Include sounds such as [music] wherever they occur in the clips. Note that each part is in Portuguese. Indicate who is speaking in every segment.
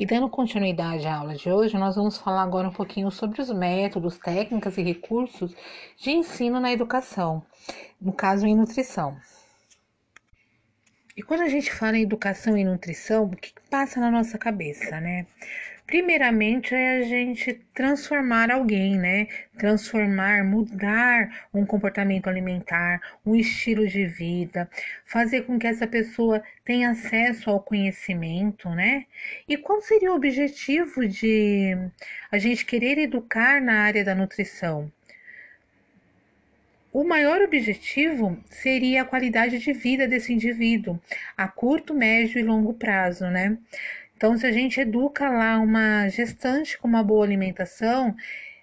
Speaker 1: E dando continuidade à aula de hoje, nós vamos falar agora um pouquinho sobre os métodos, técnicas e recursos de ensino na educação, no caso em nutrição. E quando a gente fala em educação e nutrição, o que passa na nossa cabeça, né? Primeiramente é a gente transformar alguém, né? Transformar, mudar um comportamento alimentar, um estilo de vida, fazer com que essa pessoa tenha acesso ao conhecimento, né? E qual seria o objetivo de a gente querer educar na área da nutrição? O maior objetivo seria a qualidade de vida desse indivíduo, a curto, médio e longo prazo, né? Então, se a gente educa lá uma gestante com uma boa alimentação,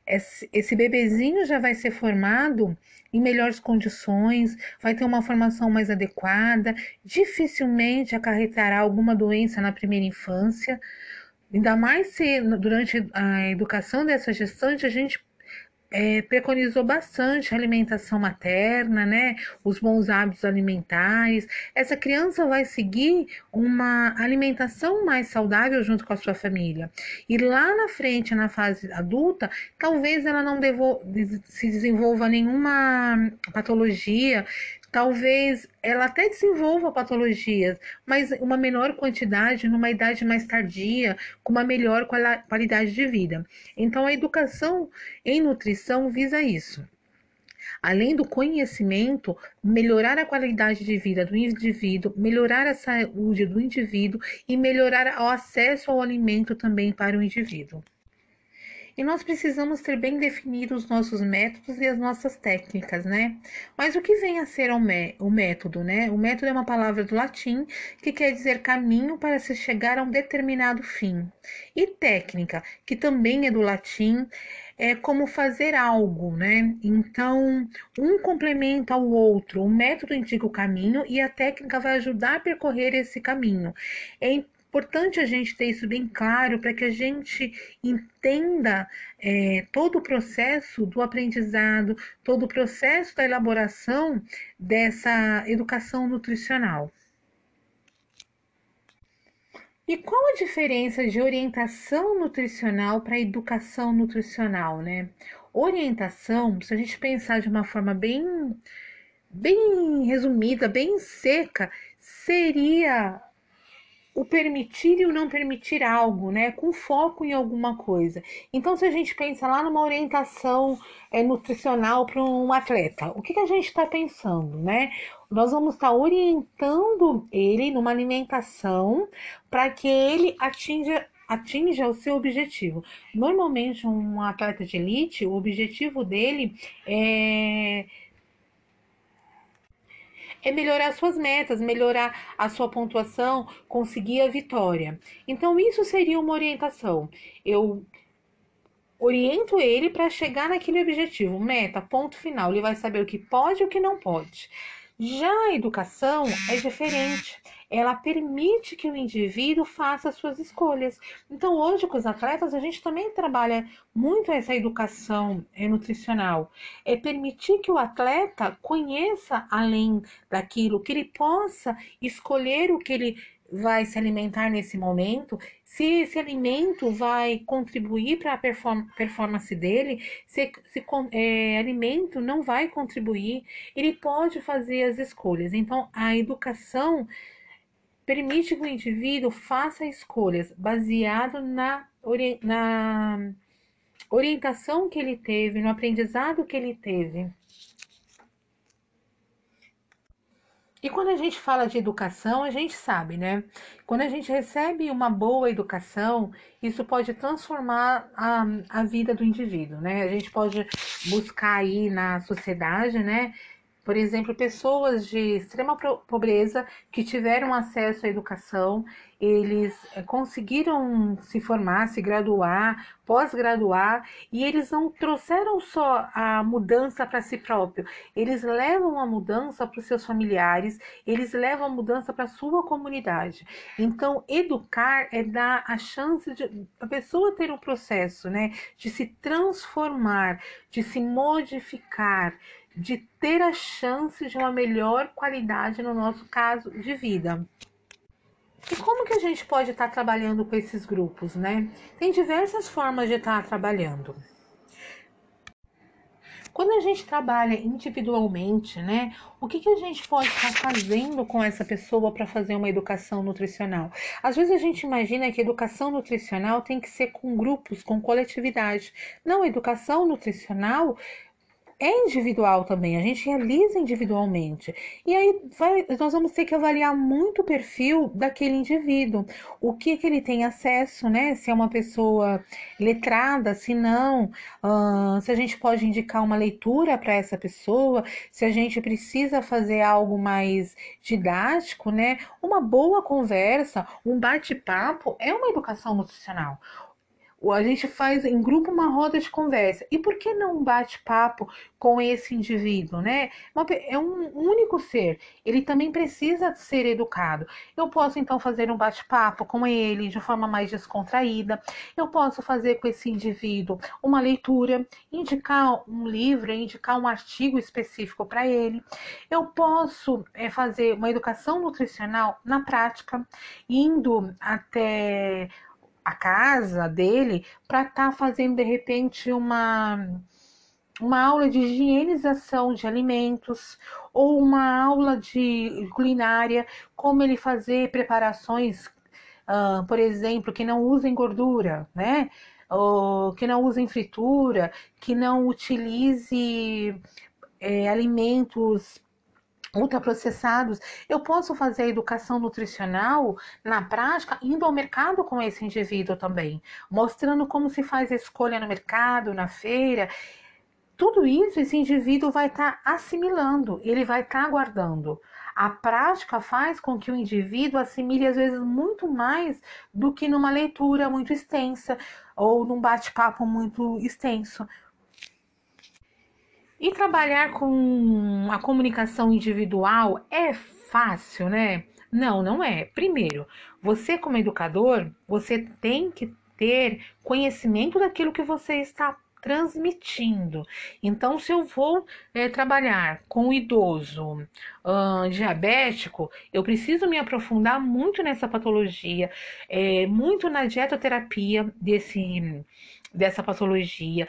Speaker 1: esse bebezinho já vai ser formado em melhores condições, vai ter uma formação mais adequada, dificilmente acarretará alguma doença na primeira infância. Ainda mais se durante a educação dessa gestante a gente é, preconizou bastante a alimentação materna, né? Os bons hábitos alimentares. Essa criança vai seguir uma alimentação mais saudável junto com a sua família. E lá na frente, na fase adulta, talvez ela não devo, se desenvolva nenhuma patologia Talvez ela até desenvolva patologias, mas uma menor quantidade numa idade mais tardia, com uma melhor qualidade de vida. Então, a educação em nutrição visa isso. Além do conhecimento, melhorar a qualidade de vida do indivíduo, melhorar a saúde do indivíduo e melhorar o acesso ao alimento também para o indivíduo. E nós precisamos ter bem definidos os nossos métodos e as nossas técnicas, né? Mas o que vem a ser o, o método, né? O método é uma palavra do latim que quer dizer caminho para se chegar a um determinado fim. E técnica, que também é do latim, é como fazer algo, né? Então, um complementa ao outro. O método indica o caminho e a técnica vai ajudar a percorrer esse caminho. É importante a gente ter isso bem claro para que a gente entenda é, todo o processo do aprendizado, todo o processo da elaboração dessa educação nutricional. E qual a diferença de orientação nutricional para educação nutricional, né? Orientação, se a gente pensar de uma forma bem, bem resumida, bem seca, seria o permitir e o não permitir algo, né? Com foco em alguma coisa. Então, se a gente pensa lá numa orientação é, nutricional para um atleta, o que, que a gente está pensando, né? Nós vamos estar tá orientando ele numa alimentação para que ele atinja atinja o seu objetivo. Normalmente, um atleta de elite, o objetivo dele é é melhorar suas metas, melhorar a sua pontuação, conseguir a vitória. Então, isso seria uma orientação. Eu oriento ele para chegar naquele objetivo, meta, ponto final. Ele vai saber o que pode e o que não pode. Já a educação é diferente ela permite que o indivíduo faça suas escolhas. Então, hoje com os atletas, a gente também trabalha muito essa educação é, nutricional. É permitir que o atleta conheça além daquilo, que ele possa escolher o que ele vai se alimentar nesse momento, se esse alimento vai contribuir para a perform performance dele, se esse é, alimento não vai contribuir, ele pode fazer as escolhas. Então, a educação permite que o indivíduo faça escolhas baseado na, ori na orientação que ele teve, no aprendizado que ele teve. E quando a gente fala de educação, a gente sabe, né? Quando a gente recebe uma boa educação, isso pode transformar a, a vida do indivíduo, né? A gente pode buscar aí na sociedade, né? Por exemplo, pessoas de extrema pobreza que tiveram acesso à educação, eles eh, conseguiram se formar, se graduar, pós-graduar, e eles não trouxeram só a mudança para si próprio, eles levam a mudança para os seus familiares, eles levam a mudança para a sua comunidade. Então, educar é dar a chance de a pessoa ter um processo, né, de se transformar, de se modificar, de ter a chance de uma melhor qualidade no nosso caso de vida. E como que a gente pode estar trabalhando com esses grupos, né? Tem diversas formas de estar trabalhando. Quando a gente trabalha individualmente, né, o que, que a gente pode estar fazendo com essa pessoa para fazer uma educação nutricional? Às vezes a gente imagina que educação nutricional tem que ser com grupos, com coletividade. Não, educação nutricional é individual também, a gente realiza individualmente. E aí vai, nós vamos ter que avaliar muito o perfil daquele indivíduo, o que, que ele tem acesso, né? Se é uma pessoa letrada, se não, uh, se a gente pode indicar uma leitura para essa pessoa, se a gente precisa fazer algo mais didático, né? Uma boa conversa, um bate-papo é uma educação nutricional a gente faz em grupo uma roda de conversa. E por que não um bate-papo com esse indivíduo, né? É um único ser. Ele também precisa ser educado. Eu posso então fazer um bate-papo com ele de forma mais descontraída. Eu posso fazer com esse indivíduo uma leitura, indicar um livro, indicar um artigo específico para ele. Eu posso é, fazer uma educação nutricional na prática, indo até a casa dele para estar tá fazendo de repente uma uma aula de higienização de alimentos ou uma aula de culinária, como ele fazer preparações, uh, por exemplo, que não usem gordura, né? Ou que não usem fritura, que não utilize é, alimentos ultraprocessados, eu posso fazer a educação nutricional na prática indo ao mercado com esse indivíduo também, mostrando como se faz a escolha no mercado, na feira. Tudo isso esse indivíduo vai estar tá assimilando, ele vai estar tá guardando. A prática faz com que o indivíduo assimile às vezes muito mais do que numa leitura muito extensa ou num bate-papo muito extenso. E trabalhar com a comunicação individual é fácil, né? Não, não é. Primeiro, você como educador, você tem que ter conhecimento daquilo que você está transmitindo. Então, se eu vou é, trabalhar com o idoso diabético, eu preciso me aprofundar muito nessa patologia, é, muito na dietoterapia desse, dessa patologia,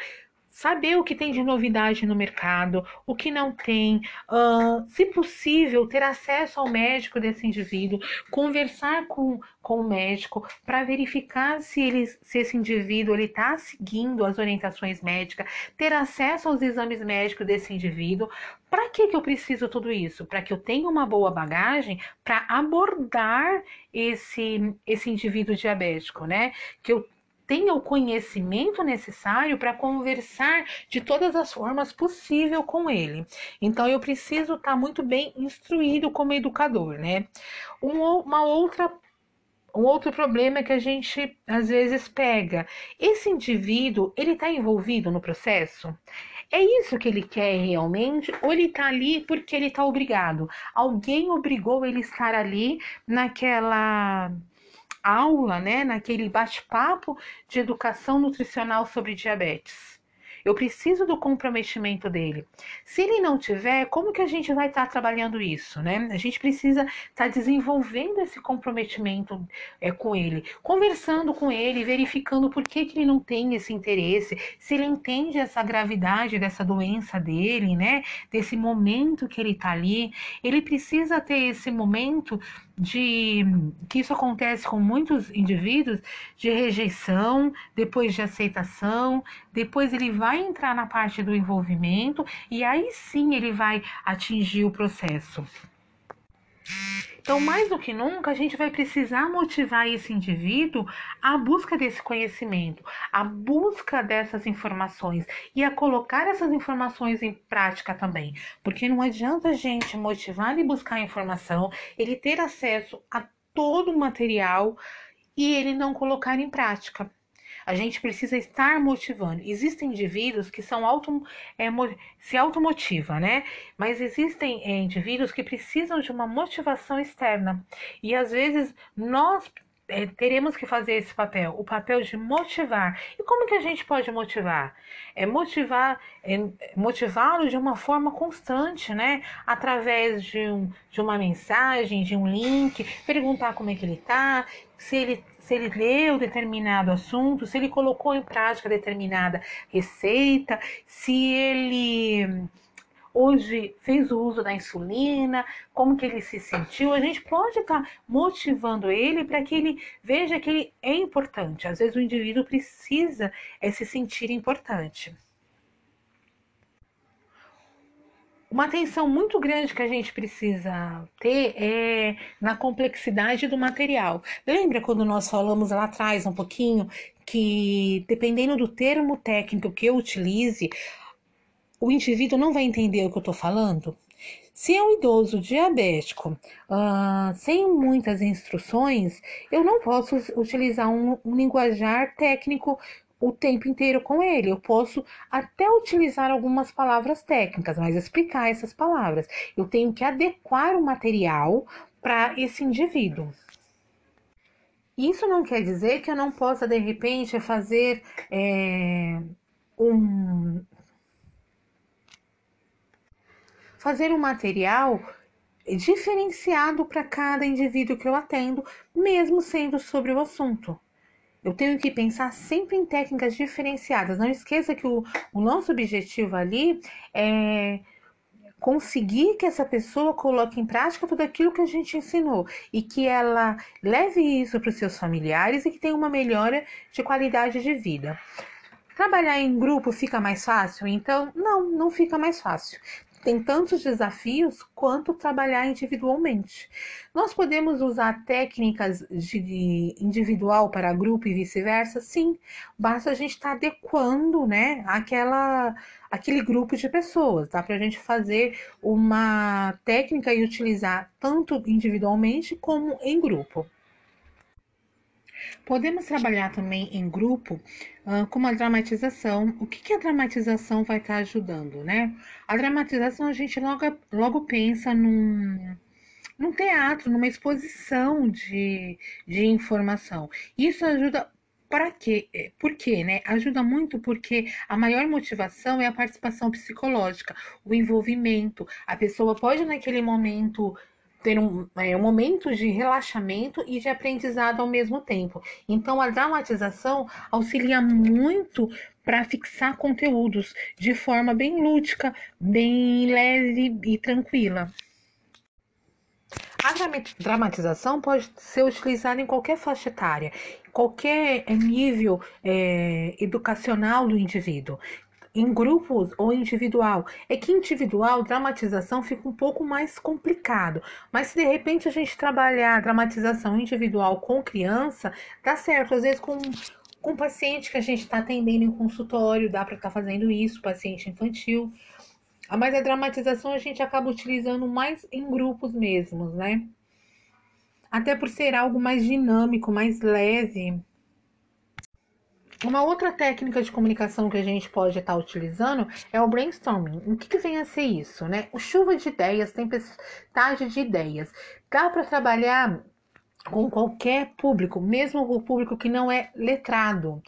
Speaker 1: saber o que tem de novidade no mercado, o que não tem, uh, se possível, ter acesso ao médico desse indivíduo, conversar com, com o médico para verificar se, ele, se esse indivíduo está seguindo as orientações médicas, ter acesso aos exames médicos desse indivíduo. Para que, que eu preciso tudo isso? Para que eu tenha uma boa bagagem para abordar esse, esse indivíduo diabético, né? Que eu tenha o conhecimento necessário para conversar de todas as formas possível com ele. Então eu preciso estar tá muito bem instruído como educador, né? Um, uma outra um outro problema que a gente às vezes pega. Esse indivíduo, ele está envolvido no processo? É isso que ele quer realmente? Ou ele está ali porque ele está obrigado? Alguém obrigou ele a estar ali naquela aula, né, naquele bate-papo de educação nutricional sobre diabetes. Eu preciso do comprometimento dele. Se ele não tiver, como que a gente vai estar tá trabalhando isso, né? A gente precisa estar tá desenvolvendo esse comprometimento é, com ele, conversando com ele, verificando por que, que ele não tem esse interesse, se ele entende essa gravidade dessa doença dele, né? Desse momento que ele está ali. Ele precisa ter esse momento de que isso acontece com muitos indivíduos de rejeição, depois de aceitação, depois ele vai entrar na parte do envolvimento e aí sim ele vai atingir o processo. Então, mais do que nunca, a gente vai precisar motivar esse indivíduo à busca desse conhecimento, à busca dessas informações e a colocar essas informações em prática também. Porque não adianta a gente motivar e buscar informação, ele ter acesso a todo o material e ele não colocar em prática. A gente precisa estar motivando. Existem indivíduos que são auto, é, se automotiva, né? Mas existem é, indivíduos que precisam de uma motivação externa. E às vezes nós é, teremos que fazer esse papel, o papel de motivar. E como que a gente pode motivar? É motivar, é motivá-lo de uma forma constante, né? Através de, um, de uma mensagem, de um link, perguntar como é que ele tá, se ele se ele leu determinado assunto, se ele colocou em prática determinada receita, se ele hoje fez o uso da insulina, como que ele se sentiu, a gente pode estar tá motivando ele para que ele veja que ele é importante. Às vezes o indivíduo precisa é se sentir importante. Uma atenção muito grande que a gente precisa ter é na complexidade do material. Lembra quando nós falamos lá atrás um pouquinho que dependendo do termo técnico que eu utilize, o indivíduo não vai entender o que eu estou falando? Se é um idoso diabético uh, sem muitas instruções, eu não posso utilizar um, um linguajar técnico o tempo inteiro com ele. Eu posso até utilizar algumas palavras técnicas, mas explicar essas palavras. Eu tenho que adequar o material para esse indivíduo. Isso não quer dizer que eu não possa, de repente, fazer é, um, fazer um material diferenciado para cada indivíduo que eu atendo, mesmo sendo sobre o assunto. Eu tenho que pensar sempre em técnicas diferenciadas. Não esqueça que o, o nosso objetivo ali é conseguir que essa pessoa coloque em prática tudo aquilo que a gente ensinou e que ela leve isso para os seus familiares e que tenha uma melhora de qualidade de vida. Trabalhar em grupo fica mais fácil? Então, não, não fica mais fácil tem tantos desafios quanto trabalhar individualmente. Nós podemos usar técnicas de individual para grupo e vice-versa? Sim, basta a gente estar tá adequando né, aquela, aquele grupo de pessoas. Dá para a gente fazer uma técnica e utilizar tanto individualmente como em grupo. Podemos trabalhar também em grupo uh, com uma dramatização. O que, que a dramatização vai estar tá ajudando, né? A dramatização a gente logo, logo pensa num, num teatro, numa exposição de, de informação. Isso ajuda para quê? É, por quê, né? Ajuda muito porque a maior motivação é a participação psicológica, o envolvimento. A pessoa pode naquele momento ter um, é, um momento de relaxamento e de aprendizado ao mesmo tempo. Então, a dramatização auxilia muito para fixar conteúdos de forma bem lúdica, bem leve e tranquila. A dramatização pode ser utilizada em qualquer faixa etária, qualquer nível é, educacional do indivíduo em grupos ou individual. É que individual, dramatização fica um pouco mais complicado. Mas se de repente a gente trabalhar dramatização individual com criança, dá certo. Às vezes com com paciente que a gente está atendendo em consultório, dá para estar tá fazendo isso, paciente infantil. Mas a dramatização a gente acaba utilizando mais em grupos mesmos, né? Até por ser algo mais dinâmico, mais leve. Uma outra técnica de comunicação que a gente pode estar utilizando é o brainstorming. O que, que vem a ser isso, né? O chuva de ideias, tempestade de ideias. Dá para trabalhar com qualquer público, mesmo o público que não é letrado.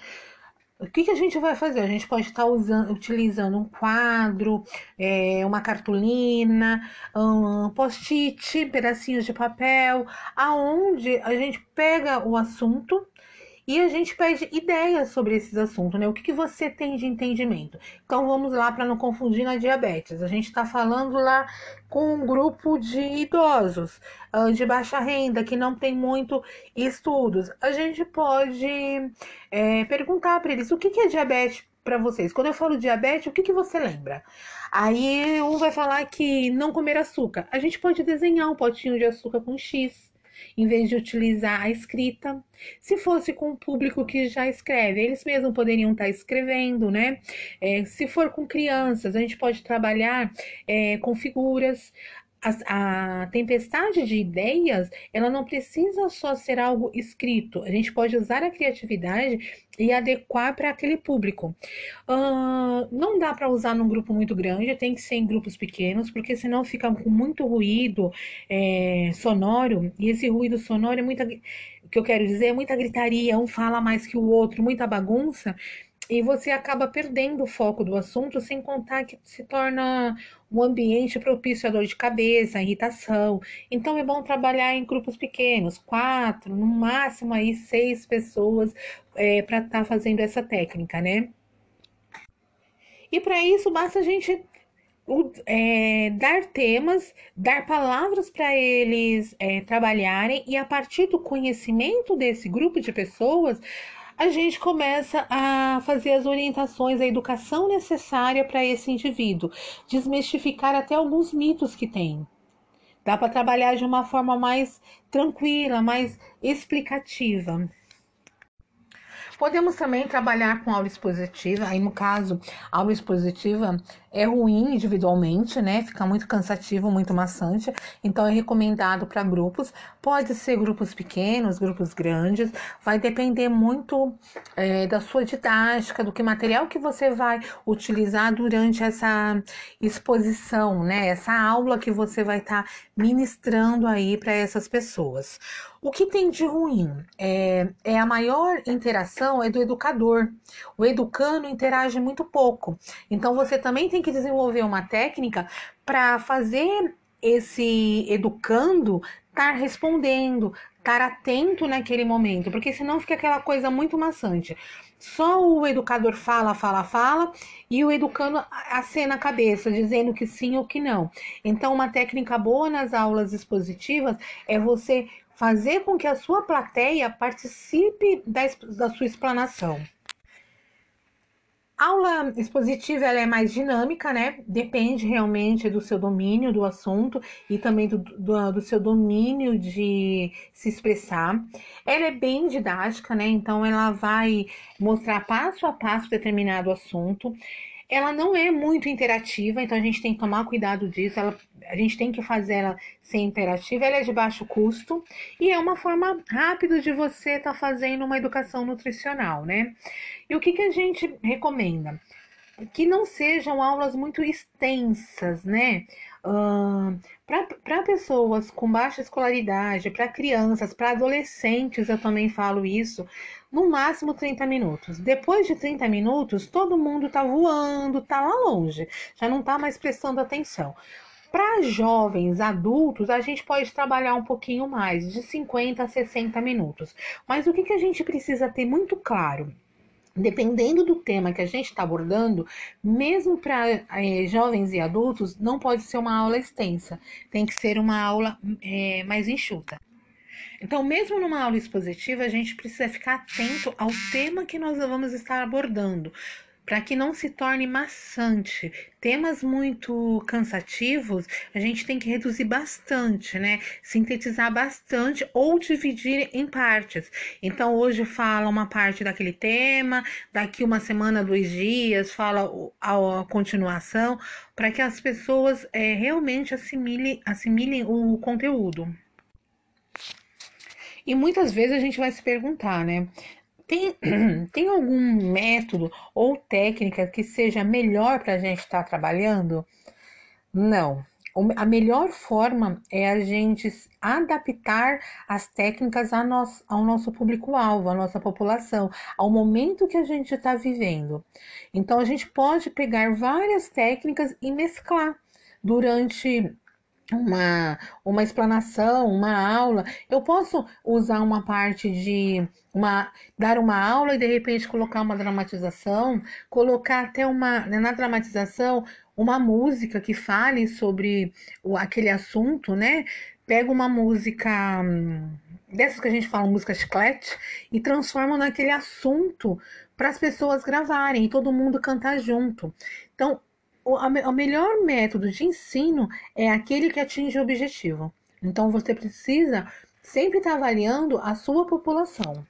Speaker 1: O que, que a gente vai fazer? A gente pode estar usando, utilizando um quadro, é, uma cartolina, um post-it, pedacinhos de papel, aonde a gente pega o assunto e a gente pede ideias sobre esses assuntos, né? O que, que você tem de entendimento? Então vamos lá para não confundir na diabetes. A gente está falando lá com um grupo de idosos uh, de baixa renda que não tem muito estudos. A gente pode é, perguntar para eles o que, que é diabetes para vocês. Quando eu falo diabetes, o que, que você lembra? Aí um vai falar que não comer açúcar. A gente pode desenhar um potinho de açúcar com X em vez de utilizar a escrita. Se fosse com o público que já escreve, eles mesmos poderiam estar escrevendo, né? É, se for com crianças, a gente pode trabalhar é, com figuras. A, a, tempestade de ideias, ela não precisa só ser algo escrito. A gente pode usar a criatividade e adequar para aquele público. Uh, não dá para usar num grupo muito grande, tem que ser em grupos pequenos, porque senão fica com muito ruído é, sonoro, e esse ruído sonoro é muito que eu quero dizer é muita gritaria, um fala mais que o outro, muita bagunça, e você acaba perdendo o foco do assunto, sem contar que se torna um ambiente propício à dor de cabeça, irritação. Então é bom trabalhar em grupos pequenos, quatro, no máximo aí seis pessoas é, para estar tá fazendo essa técnica, né? E para isso basta a gente é, dar temas, dar palavras para eles é, trabalharem e a partir do conhecimento desse grupo de pessoas a gente começa a fazer as orientações, a educação necessária para esse indivíduo, desmistificar até alguns mitos que tem. Dá para trabalhar de uma forma mais tranquila, mais explicativa. Podemos também trabalhar com aula expositiva, aí no caso, aula expositiva é ruim individualmente, né? Fica muito cansativo, muito maçante, então é recomendado para grupos. Pode ser grupos pequenos, grupos grandes, vai depender muito é, da sua didática, do que material que você vai utilizar durante essa exposição, né? Essa aula que você vai estar tá ministrando aí para essas pessoas. O que tem de ruim é, é a maior interação é do educador. O educando interage muito pouco. Então você também tem que desenvolver uma técnica para fazer esse educando estar tá respondendo, estar atento naquele momento, porque senão fica aquela coisa muito maçante. Só o educador fala, fala, fala e o educando acena a cabeça, dizendo que sim ou que não. Então, uma técnica boa nas aulas expositivas é você fazer com que a sua plateia participe da, da sua explanação. Aula expositiva ela é mais dinâmica, né? Depende realmente do seu domínio do assunto e também do, do, do, seu domínio de se expressar. Ela é bem didática, né? Então ela vai mostrar passo a passo determinado assunto ela não é muito interativa, então a gente tem que tomar cuidado disso. Ela, a gente tem que fazer ela ser interativa. Ela é de baixo custo e é uma forma rápida de você estar tá fazendo uma educação nutricional, né? E o que, que a gente recomenda? Que não sejam aulas muito extensas, né? Uh, para pessoas com baixa escolaridade, para crianças, para adolescentes, eu também falo isso, no máximo 30 minutos. Depois de 30 minutos, todo mundo está voando, está lá longe, já não está mais prestando atenção. Para jovens adultos, a gente pode trabalhar um pouquinho mais, de 50 a 60 minutos. Mas o que, que a gente precisa ter muito claro? Dependendo do tema que a gente está abordando, mesmo para é, jovens e adultos, não pode ser uma aula extensa, tem que ser uma aula é, mais enxuta. Então, mesmo numa aula expositiva, a gente precisa ficar atento ao tema que nós vamos estar abordando, para que não se torne maçante. Temas muito cansativos, a gente tem que reduzir bastante, né? Sintetizar bastante ou dividir em partes. Então, hoje fala uma parte daquele tema, daqui uma semana, dois dias, fala a, continuação, para que as pessoas é, realmente assimilem, assimilem o conteúdo. E muitas vezes a gente vai se perguntar, né? Tem, [clears throat] tem algum método ou técnica que seja melhor para a gente estar tá trabalhando? Não. A melhor forma é a gente adaptar as técnicas ao nosso, ao nosso público-alvo, à nossa população, ao momento que a gente está vivendo. Então, a gente pode pegar várias técnicas e mesclar durante uma, uma explanação, uma aula. Eu posso usar uma parte de uma dar uma aula e de repente colocar uma dramatização, colocar até uma na dramatização uma música que fale sobre aquele assunto, né? Pega uma música hum, dessas que a gente fala música chiclete e transforma naquele assunto para as pessoas gravarem e todo mundo cantar junto. Então, o, a, o melhor método de ensino é aquele que atinge o objetivo. Então você precisa sempre estar avaliando a sua população.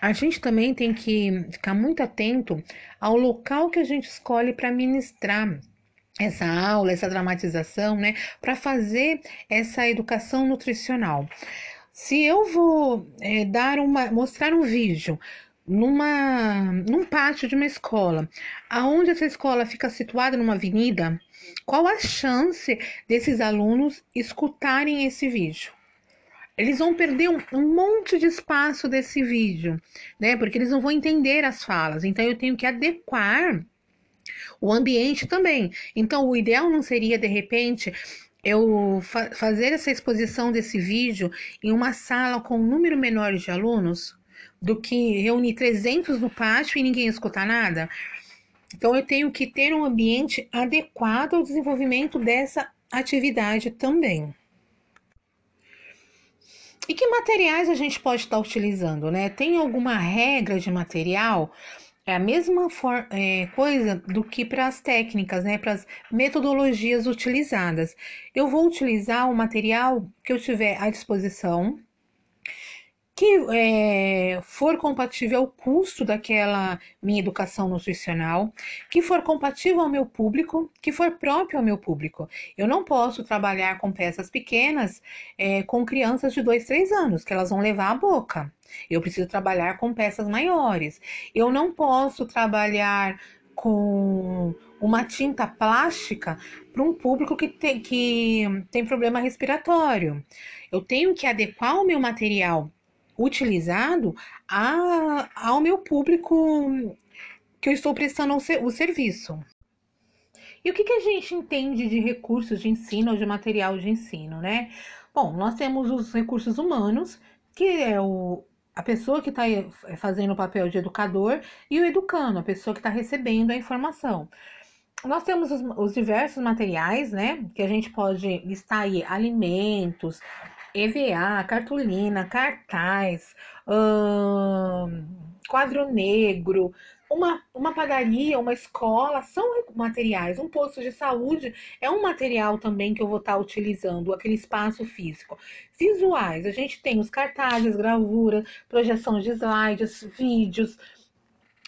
Speaker 1: A gente também tem que ficar muito atento ao local que a gente escolhe para ministrar essa aula, essa dramatização, né, para fazer essa educação nutricional. Se eu vou é, dar uma, mostrar um vídeo numa, num pátio de uma escola, aonde essa escola fica situada numa avenida, qual a chance desses alunos escutarem esse vídeo? eles vão perder um, um, monte de espaço desse vídeo, né? Porque eles não vão entender as falas. Então eu tenho que adequar o ambiente também. Então o ideal não seria de repente eu fa fazer essa exposição desse vídeo em uma sala com um número menor de alunos do que reunir 300 no pátio e ninguém escutar nada. Então eu tenho que ter um ambiente adequado ao desenvolvimento dessa atividade também. E que materiais a gente pode estar utilizando, né? Tem alguma regra de material? É a mesma for, é, coisa do que para as técnicas, né? Para as metodologias utilizadas. Eu vou utilizar o material que eu tiver à disposição, que é, for compatível ao custo daquela minha educação nutricional, que for compatível ao meu público, que for próprio ao meu público. Eu não posso trabalhar com peças pequenas é, com crianças de 2, 3 anos, que elas vão levar a boca. Eu preciso trabalhar com peças maiores. Eu não posso trabalhar com uma tinta plástica para um público que tem, que tem problema respiratório. Eu tenho que adequar o meu material utilizado a, ao meu público que eu estou prestando o serviço. E o que, que a gente entende de recursos de ensino ou de material de ensino, né? Bom, nós temos os recursos humanos, que é o, a pessoa que está fazendo o papel de educador e o educando, a pessoa que está recebendo a informação. Nós temos os, os, diversos materiais, né? Que a gente pode listar aí alimentos, EVA, cartolina, cartaz, hum, quadro negro, uma, uma padaria, uma escola, são materiais. Um posto de saúde é um material também que eu vou estar utilizando, aquele espaço físico. Visuais, a gente tem os cartazes, gravura, projeção de slides, vídeos,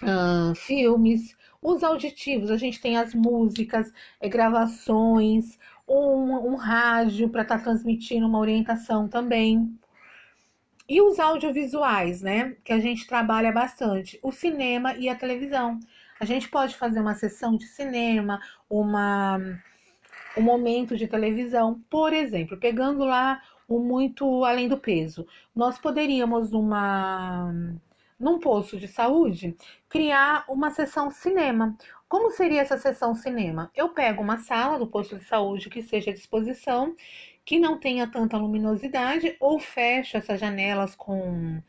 Speaker 1: hum, filmes. Os auditivos, a gente tem as músicas, é, gravações, um, um rádio para estar tá transmitindo uma orientação também. E os audiovisuais, né? Que a gente trabalha bastante, o cinema e a televisão. A gente pode fazer uma sessão de cinema, uma, um momento de televisão, por exemplo, pegando lá o muito além do peso. Nós poderíamos, numa, num posto de saúde, criar uma sessão cinema, como seria essa sessão cinema? Eu pego uma sala do posto de saúde que seja à disposição, que não tenha tanta luminosidade, ou fecho essas janelas com,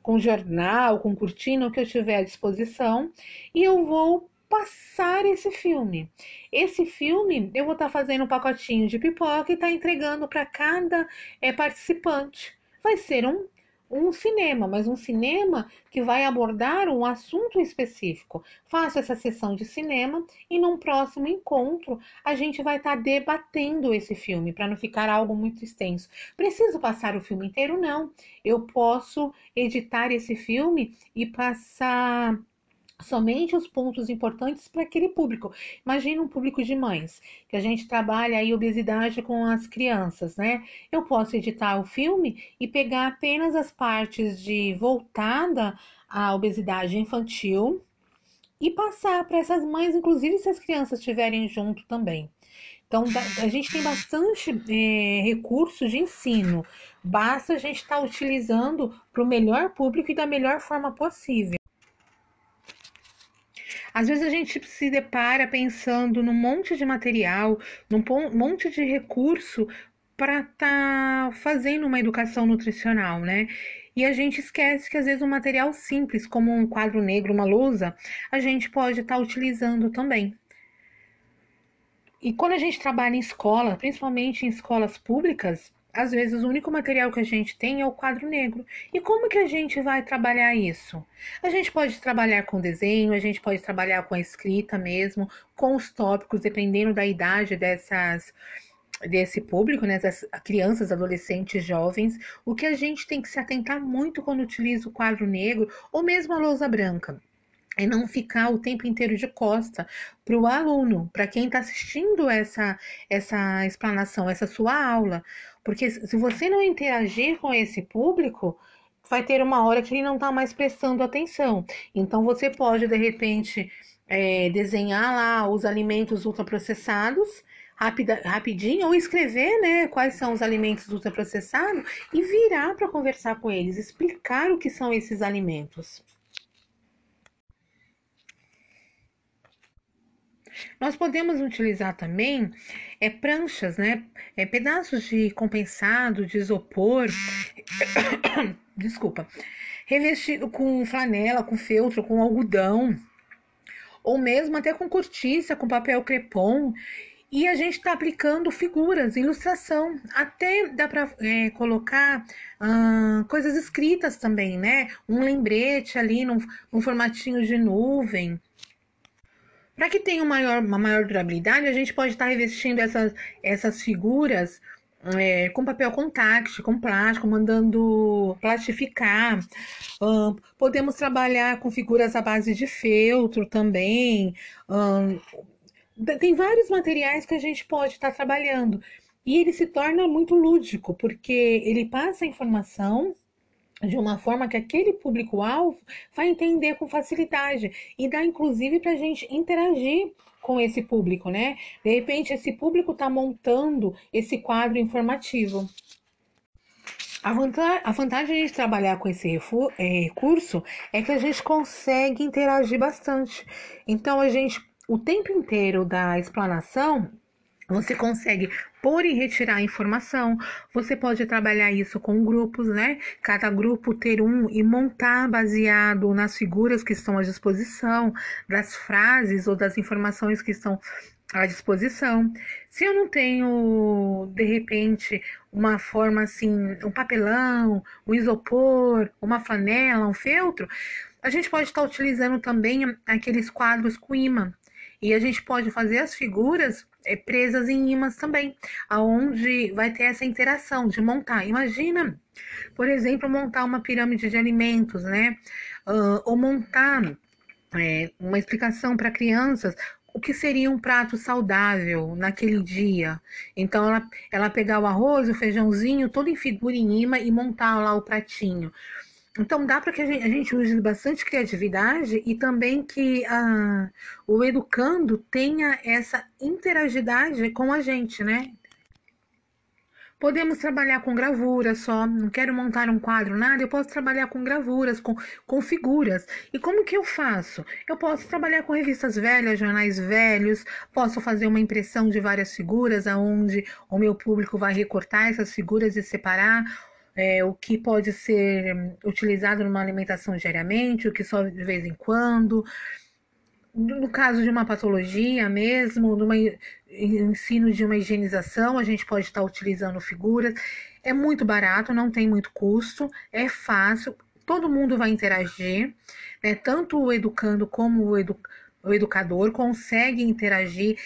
Speaker 1: com jornal, com cortina, o que eu tiver à disposição, e eu vou passar esse filme. Esse filme eu vou estar tá fazendo um pacotinho de pipoca e estar tá entregando para cada é, participante. Vai ser um um cinema, mas um cinema que vai abordar um assunto específico. Faço essa sessão de cinema e num próximo encontro a gente vai estar tá debatendo esse filme para não ficar algo muito extenso. Preciso passar o filme inteiro? Não. Eu posso editar esse filme e passar somente os pontos importantes para aquele público. Imagina um público de mães, que a gente trabalha aí obesidade com as crianças, né? Eu posso editar o filme e pegar apenas as partes de voltada à obesidade infantil e passar para essas mães, inclusive se as crianças estiverem junto também. Então, a gente tem bastante é, recurso de ensino, basta a gente estar tá utilizando para o melhor público e da melhor forma possível. Às vezes a gente se depara pensando num monte de material, num monte de recurso para estar tá fazendo uma educação nutricional, né? E a gente esquece que às vezes um material simples, como um quadro negro, uma lousa, a gente pode estar tá utilizando também. E quando a gente trabalha em escola, principalmente em escolas públicas, às vezes o único material que a gente tem é o quadro negro. E como que a gente vai trabalhar isso? A gente pode trabalhar com desenho, a gente pode trabalhar com a escrita mesmo, com os tópicos, dependendo da idade dessas desse público, né, das crianças, adolescentes, jovens, o que a gente tem que se atentar muito quando utiliza o quadro negro ou mesmo a lousa branca é não ficar o tempo inteiro de costa para o aluno, para quem está assistindo essa, essa explanação, essa sua aula. Porque se você não interagir com esse público, vai ter uma hora que ele não está mais prestando atenção. Então você pode, de repente, é, desenhar lá os alimentos ultraprocessados rapida, rapidinho ou escrever né, quais são os alimentos ultraprocessados e virar para conversar com eles, explicar o que são esses alimentos. Nós podemos utilizar também é, pranchas, né? É, pedaços de compensado, de isopor, [coughs] desculpa, revestido com flanela, com feltro, com algodão, ou mesmo até com cortiça, com papel crepom. E a gente está aplicando figuras, ilustração. Até dá para é, colocar ah, coisas escritas também, né? Um lembrete ali num, num formatinho de nuvem. Para que tenha uma maior, uma maior durabilidade, a gente pode estar revestindo essas, essas figuras é, com papel contact, com plástico, mandando plastificar. Um, podemos trabalhar com figuras à base de feltro também. Um, tem vários materiais que a gente pode estar trabalhando. E ele se torna muito lúdico, porque ele passa a informação de uma forma que aquele público-alvo vai entender com facilidade e dá inclusive para a gente interagir com esse público, né? De repente, esse público está montando esse quadro informativo. A vantagem, de trabalhar com esse é, recurso é que a gente consegue interagir bastante. Então, a gente, o tempo inteiro da explanação, você consegue pôr e retirar informação. Você pode trabalhar isso com grupos, né? Cada grupo ter um e montar baseado nas figuras que estão à disposição, das frases ou das informações que estão à disposição. Se eu não tenho, de repente, uma forma assim, um papelão, um isopor, uma flanela, um feltro, a gente pode estar utilizando também aqueles quadros com imã. E a gente pode fazer as figuras é, presas em imãs também, aonde vai ter essa interação de montar. Imagina, por exemplo, montar uma pirâmide de alimentos, né? Uh, ou montar é, uma explicação para crianças o que seria um prato saudável naquele dia. Então, ela, ela pegar o arroz, o feijãozinho, todo em imã e montar lá o pratinho. Então dá para que a gente, a gente, use bastante criatividade e também que a, o educando tenha essa interagidade com a gente, né? Podemos trabalhar com gravura só, não quero montar um quadro, nada, eu posso trabalhar com gravuras, com, com figuras. E como que eu faço? Eu posso trabalhar com revistas velhas, jornais velhos, posso fazer uma impressão de várias figuras, aonde o meu público vai recortar essas figuras e separar é, o que pode ser utilizado numa alimentação diariamente, o que só de vez em quando. No caso de uma patologia mesmo, no ensino de uma higienização, a gente pode estar utilizando figuras. É muito barato, não tem muito custo, é fácil, todo mundo vai interagir, né? tanto o educando como o, edu o educador consegue interagir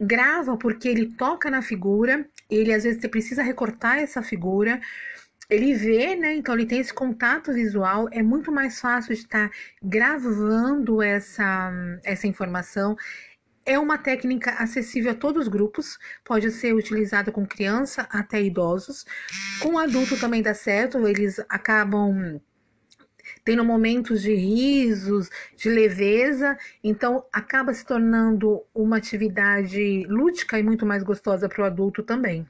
Speaker 1: grava porque ele toca na figura, ele às vezes precisa recortar essa figura, ele vê, né? Então ele tem esse contato visual, é muito mais fácil estar gravando essa, essa informação. É uma técnica acessível a todos os grupos, pode ser utilizada com criança até idosos. Com adulto também dá certo, eles acabam tendo momentos de risos, de leveza, então acaba se tornando uma atividade lúdica e muito mais gostosa para o adulto também.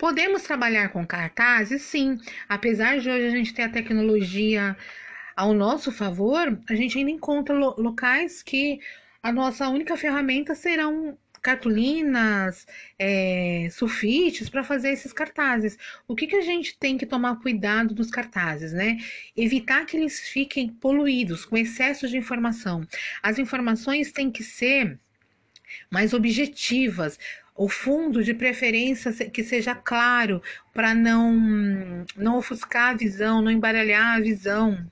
Speaker 1: Podemos trabalhar com cartazes? Sim. Apesar de hoje a gente ter a tecnologia ao nosso favor, a gente ainda encontra lo locais que a nossa única ferramenta serão cartolinas, é, sulfites para fazer esses cartazes. O que, que a gente tem que tomar cuidado dos cartazes, né? Evitar que eles fiquem poluídos, com excesso de informação. As informações têm que ser mais objetivas, o fundo de preferência que seja claro para não não ofuscar a visão, não embaralhar a visão.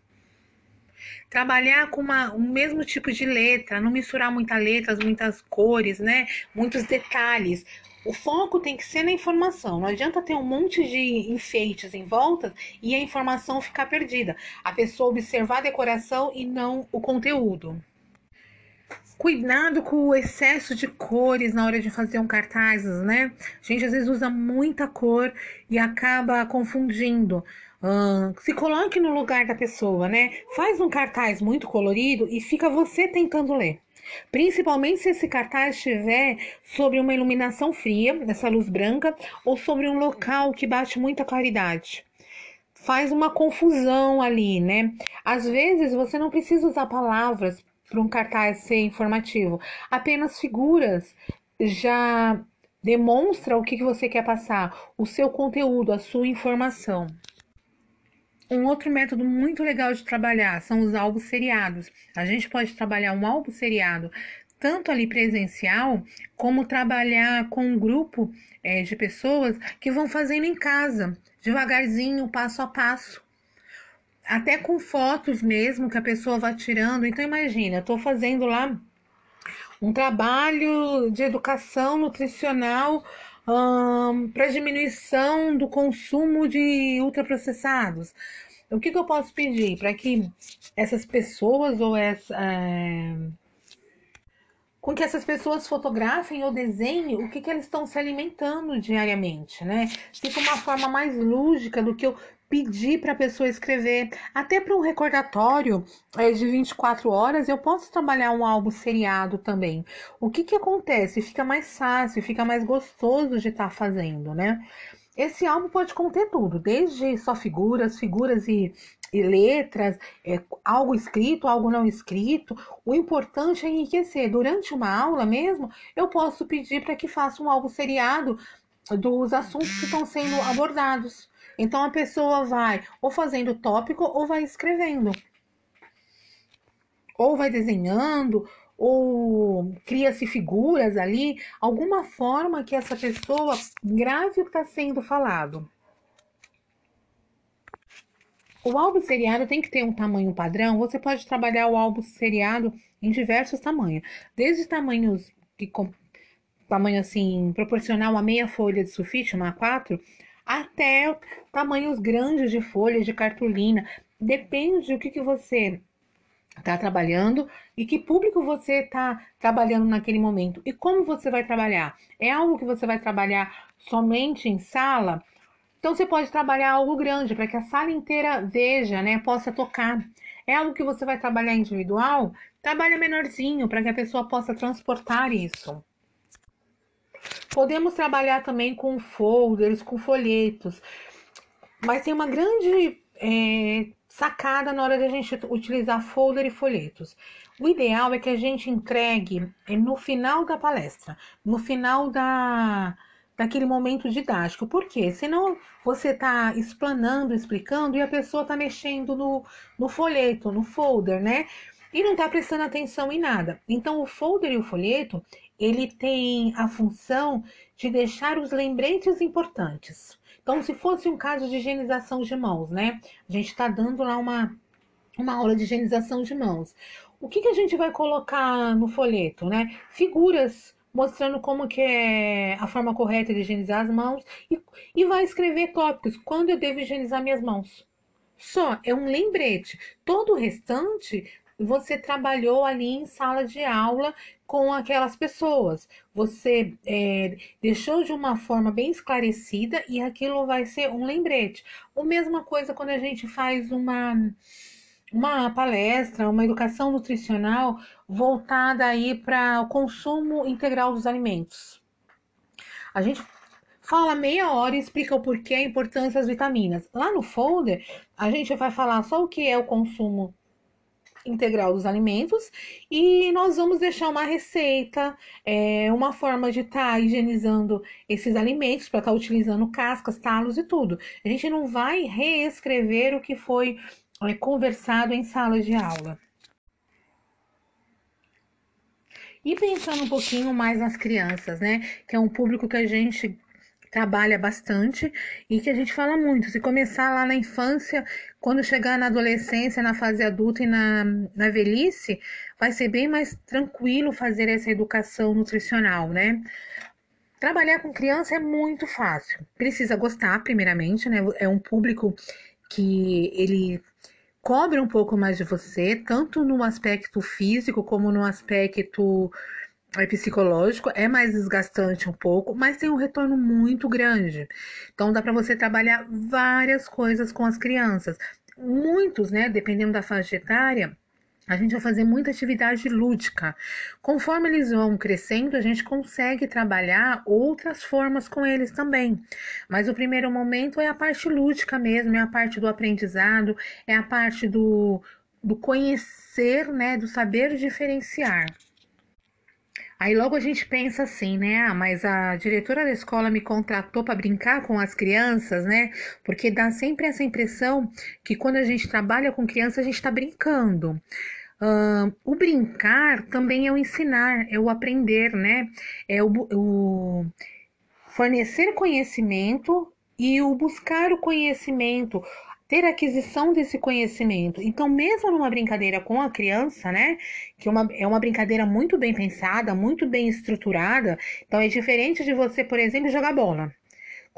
Speaker 1: Trabalhar com uma, o mesmo tipo de letra, não misturar muitas letras, muitas cores, né? Muitos detalhes. O foco tem que ser na informação. Não adianta ter um monte de enfeites em volta e a informação ficar perdida. A pessoa observar a decoração e não o conteúdo. Cuidado com o excesso de cores na hora de fazer um cartaz, né? A gente às vezes usa muita cor e acaba confundindo. Hum, se coloque no lugar da pessoa, né? Faz um cartaz muito colorido e fica você tentando ler. Principalmente se esse cartaz estiver sobre uma iluminação fria, essa luz branca, ou sobre um local que bate muita claridade. Faz uma confusão ali, né? Às vezes você não precisa usar palavras para um cartaz ser informativo, apenas figuras já demonstra o que você quer passar, o seu conteúdo, a sua informação. Um outro método muito legal de trabalhar são os álbuns seriados. A gente pode trabalhar um álbum seriado tanto ali presencial, como trabalhar com um grupo é, de pessoas que vão fazendo em casa, devagarzinho, passo a passo. Até com fotos mesmo que a pessoa vai tirando. Então, imagina, eu estou fazendo lá um trabalho de educação nutricional um, para diminuição do consumo de ultraprocessados. O que, que eu posso pedir para que essas pessoas ou essa. É, com que essas pessoas fotografem ou desenhem o que, que eles estão se alimentando diariamente, né? Fica uma forma mais lúdica do que eu pedir para a pessoa escrever. Até para um recordatório é, de 24 horas, eu posso trabalhar um álbum seriado também. O que, que acontece? Fica mais fácil, fica mais gostoso de estar tá fazendo, né? Esse álbum pode conter tudo, desde só figuras, figuras e, e letras, é, algo escrito, algo não escrito. O importante é enriquecer. Durante uma aula mesmo, eu posso pedir para que faça um álbum seriado dos assuntos que estão sendo abordados. Então a pessoa vai ou fazendo tópico ou vai escrevendo. Ou vai desenhando, ou cria-se figuras ali, alguma forma que essa pessoa grave o que está sendo falado. O álbum seriado tem que ter um tamanho padrão. Você pode trabalhar o álbum seriado em diversos tamanhos, desde tamanhos que tamanho assim proporcional a meia folha de sulfite, uma A4, até tamanhos grandes de folhas de cartolina. Depende do que, que você está trabalhando e que público você está trabalhando naquele momento e como você vai trabalhar. É algo que você vai trabalhar somente em sala? Então você pode trabalhar algo grande para que a sala inteira veja, né, possa tocar. É algo que você vai trabalhar individual? Trabalha menorzinho para que a pessoa possa transportar isso. Podemos trabalhar também com folders, com folhetos, mas tem uma grande é, sacada na hora de a gente utilizar folder e folhetos. O ideal é que a gente entregue é, no final da palestra, no final da, daquele momento didático. Por quê? Senão você está explanando, explicando e a pessoa está mexendo no, no folheto, no folder, né? E não está prestando atenção em nada. Então, o folder e o folheto, ele tem a função de deixar os lembretes importantes. Então, se fosse um caso de higienização de mãos, né? A gente está dando lá uma, uma aula de higienização de mãos. O que, que a gente vai colocar no folheto, né? Figuras mostrando como que é a forma correta de higienizar as mãos e, e vai escrever tópicos. Quando eu devo higienizar minhas mãos? Só, é um lembrete. Todo o restante você trabalhou ali em sala de aula com aquelas pessoas. Você é, deixou de uma forma bem esclarecida e aquilo vai ser um lembrete. A mesma coisa quando a gente faz uma uma palestra, uma educação nutricional voltada aí para o consumo integral dos alimentos. A gente fala meia hora e explica o porquê, a importância das vitaminas. Lá no folder, a gente vai falar só o que é o consumo integral dos alimentos e nós vamos deixar uma receita, é, uma forma de estar tá higienizando esses alimentos para estar tá utilizando cascas, talos e tudo. A gente não vai reescrever o que foi é, conversado em sala de aula. E pensando um pouquinho mais nas crianças, né? Que é um público que a gente trabalha bastante e que a gente fala muito. Se começar lá na infância, quando chegar na adolescência, na fase adulta e na, na velhice, vai ser bem mais tranquilo fazer essa educação nutricional, né? Trabalhar com criança é muito fácil. Precisa gostar, primeiramente, né? É um público que ele cobre um pouco mais de você, tanto no aspecto físico como no aspecto é psicológico, é mais desgastante um pouco, mas tem um retorno muito grande. Então dá para você trabalhar várias coisas com as crianças. Muitos, né, dependendo da faixa etária, a gente vai fazer muita atividade lúdica. Conforme eles vão crescendo, a gente consegue trabalhar outras formas com eles também. Mas o primeiro momento é a parte lúdica mesmo, é a parte do aprendizado, é a parte do, do conhecer, né, do saber diferenciar. Aí logo a gente pensa assim, né? Ah, mas a diretora da escola me contratou para brincar com as crianças, né? Porque dá sempre essa impressão que quando a gente trabalha com criança, a gente está brincando. Uh, o brincar também é o ensinar, é o aprender, né? É o, o fornecer conhecimento e o buscar o conhecimento, ter aquisição desse conhecimento. Então, mesmo numa brincadeira com a criança, né, que é uma, é uma brincadeira muito bem pensada, muito bem estruturada, então é diferente de você, por exemplo, jogar bola.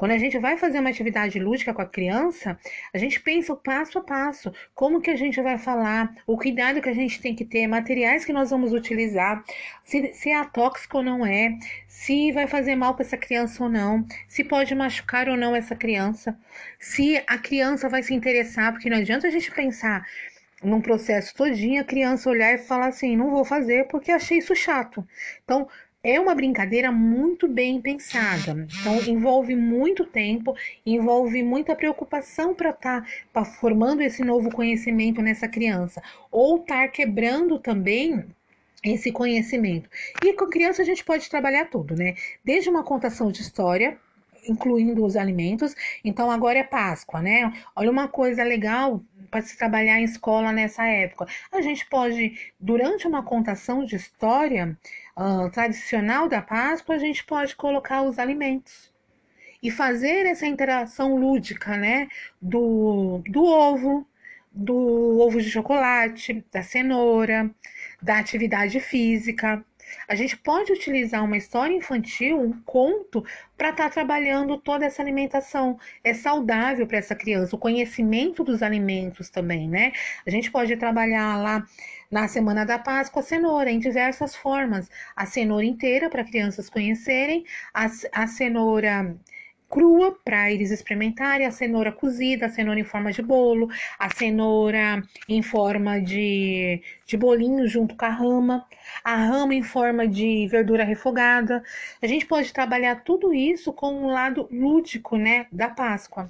Speaker 1: Quando a gente vai fazer uma atividade lúdica com a criança, a gente pensa o passo a passo, como que a gente vai falar, o cuidado que a gente tem que ter, materiais que nós vamos utilizar, se, se é tóxico ou não é, se vai fazer mal para essa criança ou não, se pode machucar ou não essa criança, se a criança vai se interessar, porque não adianta a gente pensar num processo todinho, a criança olhar e falar assim, não vou fazer porque achei isso chato. Então, é uma brincadeira muito bem pensada. Então, envolve muito tempo, envolve muita preocupação para estar tá, formando esse novo conhecimento nessa criança, ou estar tá quebrando também esse conhecimento. E com criança a gente pode trabalhar tudo, né? Desde uma contação de história, incluindo os alimentos. Então agora é Páscoa, né? Olha uma coisa legal para se trabalhar em escola nessa época. A gente pode, durante uma contação de história uh, tradicional da Páscoa, a gente pode colocar os alimentos e fazer essa interação lúdica, né? Do, do ovo, do ovo de chocolate, da cenoura, da atividade física. A gente pode utilizar uma história infantil, um conto, para estar tá trabalhando toda essa alimentação. É saudável para essa criança, o conhecimento dos alimentos também, né? A gente pode trabalhar lá na semana da Páscoa a cenoura em diversas formas. A cenoura inteira para crianças conhecerem, a, a cenoura crua para eles experimentarem, a cenoura cozida, a cenoura em forma de bolo, a cenoura em forma de, de bolinho junto com a rama, a rama em forma de verdura refogada. A gente pode trabalhar tudo isso com um lado lúdico, né, da Páscoa.